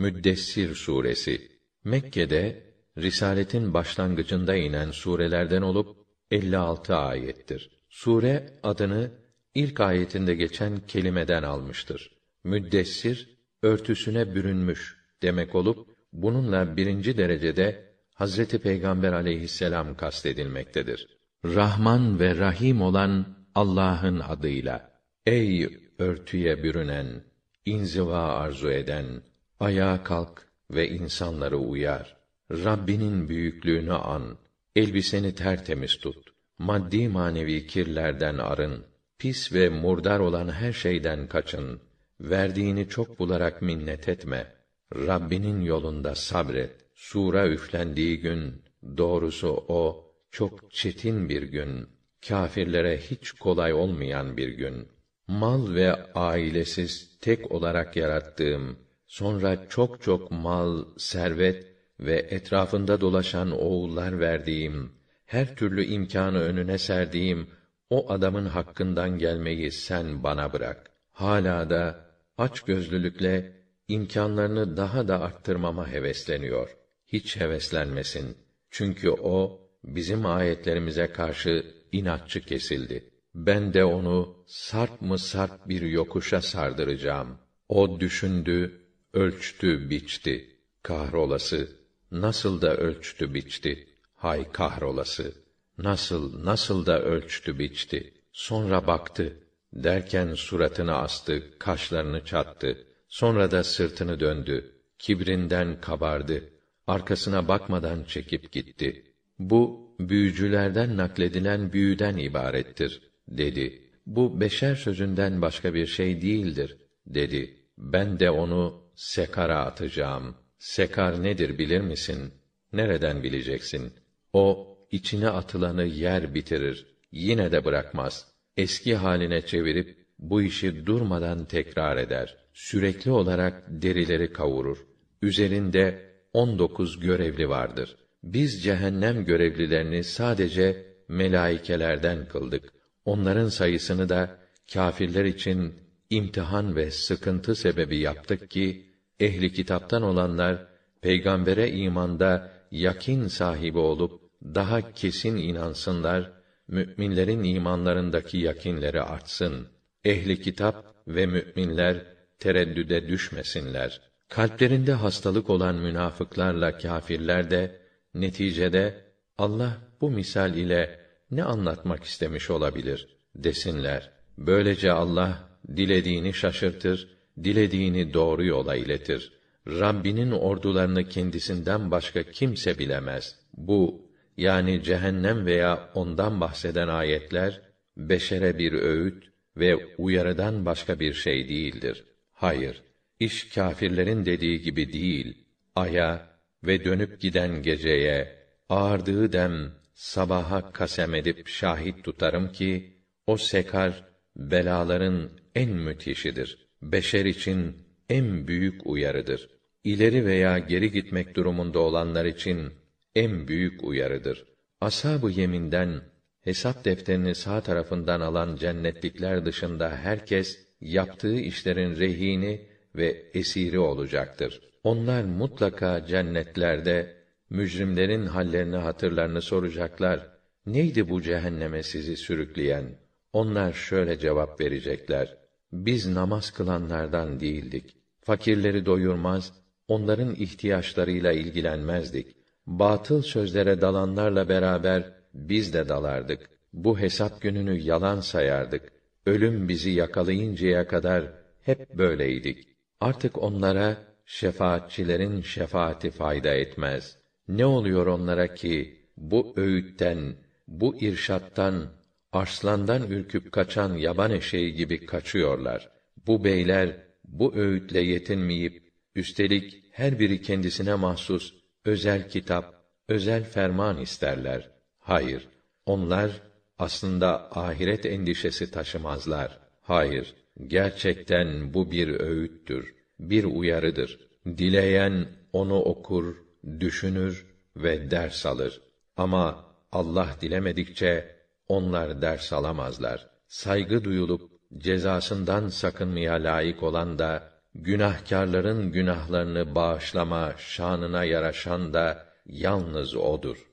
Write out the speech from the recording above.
Müddessir suresi Mekke'de risaletin başlangıcında inen surelerden olup 56 ayettir. Sure adını ilk ayetinde geçen kelimeden almıştır. Müddessir örtüsüne bürünmüş demek olup bununla birinci derecede Hazreti Peygamber aleyhisselam kastedilmektedir. Rahman ve Rahim olan Allah'ın adıyla. Ey örtüye bürünen, inziva arzu eden, ayağa kalk ve insanları uyar. Rabbinin büyüklüğünü an, elbiseni tertemiz tut. Maddi manevi kirlerden arın. Pis ve murdar olan her şeyden kaçın. Verdiğini çok bularak minnet etme. Rabbinin yolunda sabret. Sura üflendiği gün, doğrusu o, çok çetin bir gün. Kâfirlere hiç kolay olmayan bir gün. Mal ve ailesiz tek olarak yarattığım, sonra çok çok mal, servet ve etrafında dolaşan oğullar verdiğim, her türlü imkanı önüne serdiğim o adamın hakkından gelmeyi sen bana bırak. Hala da aç gözlülükle imkanlarını daha da arttırmama hevesleniyor. Hiç heveslenmesin. Çünkü o bizim ayetlerimize karşı inatçı kesildi. Ben de onu sarp mı sarp bir yokuşa sardıracağım. O düşündü, ölçtü, biçti. Kahrolası, nasıl da ölçtü, biçti. Hay kahrolası, nasıl, nasıl da ölçtü, biçti. Sonra baktı, derken suratını astı, kaşlarını çattı. Sonra da sırtını döndü, kibrinden kabardı. Arkasına bakmadan çekip gitti. Bu, büyücülerden nakledilen büyüden ibarettir, dedi. Bu beşer sözünden başka bir şey değildir, dedi. Ben de onu sekara atacağım. Sekar nedir bilir misin? Nereden bileceksin? O içine atılanı yer bitirir. Yine de bırakmaz. Eski haline çevirip bu işi durmadan tekrar eder. Sürekli olarak derileri kavurur. Üzerinde on dokuz görevli vardır. Biz cehennem görevlilerini sadece melaikelerden kıldık. Onların sayısını da kâfirler için imtihan ve sıkıntı sebebi yaptık ki ehli kitaptan olanlar peygambere imanda yakin sahibi olup daha kesin inansınlar, müminlerin imanlarındaki yakinleri artsın. Ehli kitap ve müminler tereddüde düşmesinler. Kalplerinde hastalık olan münafıklarla kâfirler de neticede Allah bu misal ile ne anlatmak istemiş olabilir desinler. Böylece Allah dilediğini şaşırtır, dilediğini doğru yola iletir. Rabbinin ordularını kendisinden başka kimse bilemez. Bu yani cehennem veya ondan bahseden ayetler beşere bir öğüt ve uyarıdan başka bir şey değildir. Hayır, iş kâfirlerin dediği gibi değil. Aya ve dönüp giden geceye, ağardığı dem sabaha kasem edip şahit tutarım ki o sekar belaların en müthişidir. Beşer için en büyük uyarıdır. İleri veya geri gitmek durumunda olanlar için en büyük uyarıdır. Ashab-ı yeminden hesap defterini sağ tarafından alan cennetlikler dışında herkes yaptığı işlerin rehini ve esiri olacaktır. Onlar mutlaka cennetlerde mücrimlerin hallerini hatırlarını soracaklar. Neydi bu cehenneme sizi sürükleyen? Onlar şöyle cevap verecekler: Biz namaz kılanlardan değildik. Fakirleri doyurmaz, onların ihtiyaçlarıyla ilgilenmezdik. Batıl sözlere dalanlarla beraber biz de dalardık. Bu hesap gününü yalan sayardık. Ölüm bizi yakalayıncaya kadar hep böyleydik. Artık onlara şefaatçilerin şefaati fayda etmez. Ne oluyor onlara ki bu öğütten, bu irşattan, arslandan ürküp kaçan yaban eşeği gibi kaçıyorlar. Bu beyler bu öğütle yetinmeyip üstelik her biri kendisine mahsus özel kitap, özel ferman isterler. Hayır, onlar aslında ahiret endişesi taşımazlar. Hayır, gerçekten bu bir öğüttür, bir uyarıdır. Dileyen onu okur, düşünür ve ders alır. Ama Allah dilemedikçe onlar ders alamazlar. Saygı duyulup cezasından sakınmaya layık olan da günahkarların günahlarını bağışlama şanına yaraşan da yalnız odur.